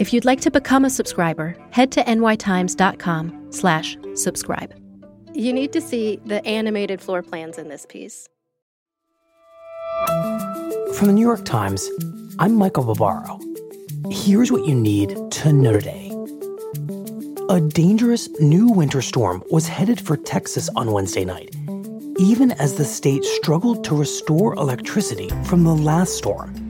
If you'd like to become a subscriber, head to nytimes.com slash subscribe. You need to see the animated floor plans in this piece. From the New York Times, I'm Michael Barbaro. Here's what you need to know today. A dangerous new winter storm was headed for Texas on Wednesday night, even as the state struggled to restore electricity from the last storm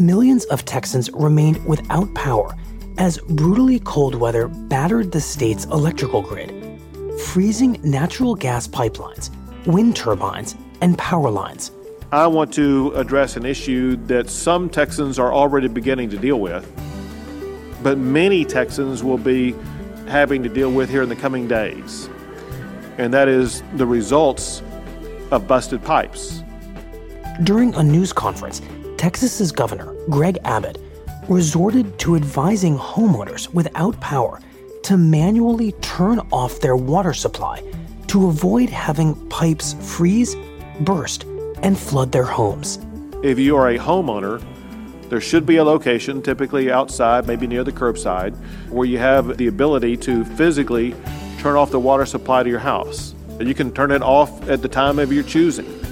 millions of Texans remained without power as brutally cold weather battered the state's electrical grid, freezing natural gas pipelines, wind turbines, and power lines. I want to address an issue that some Texans are already beginning to deal with, but many Texans will be having to deal with here in the coming days, and that is the results of busted pipes. During a news conference, Texas's governor, Greg Abbott, resorted to advising homeowners without power to manually turn off their water supply to avoid having pipes freeze, burst, and flood their homes. If you are a homeowner, there should be a location, typically outside, maybe near the curbside, where you have the ability to physically turn off the water supply to your house. You can turn it off at the time of your choosing.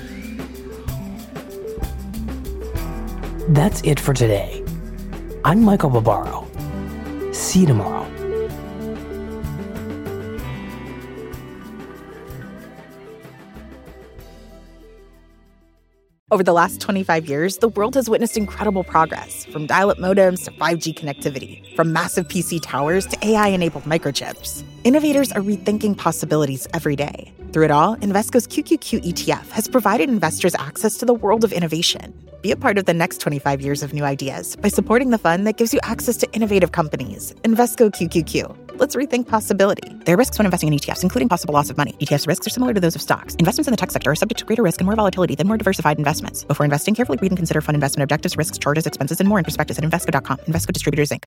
That's it for today. I'm Michael Barbaro. See you tomorrow. Over the last 25 years, the world has witnessed incredible progress from dial up modems to 5G connectivity, from massive PC towers to AI enabled microchips. Innovators are rethinking possibilities every day. Through it all, Invesco's QQQ ETF has provided investors access to the world of innovation. Be a part of the next 25 years of new ideas by supporting the fund that gives you access to innovative companies. Invesco QQQ. Let's rethink possibility. There are risks when investing in ETFs, including possible loss of money. ETFs risks are similar to those of stocks. Investments in the tech sector are subject to greater risk and more volatility than more diversified investments. Before investing, carefully read and consider fund investment objectives, risks, charges, expenses, and more in prospectus at Invesco.com. Invesco Distributors, Inc.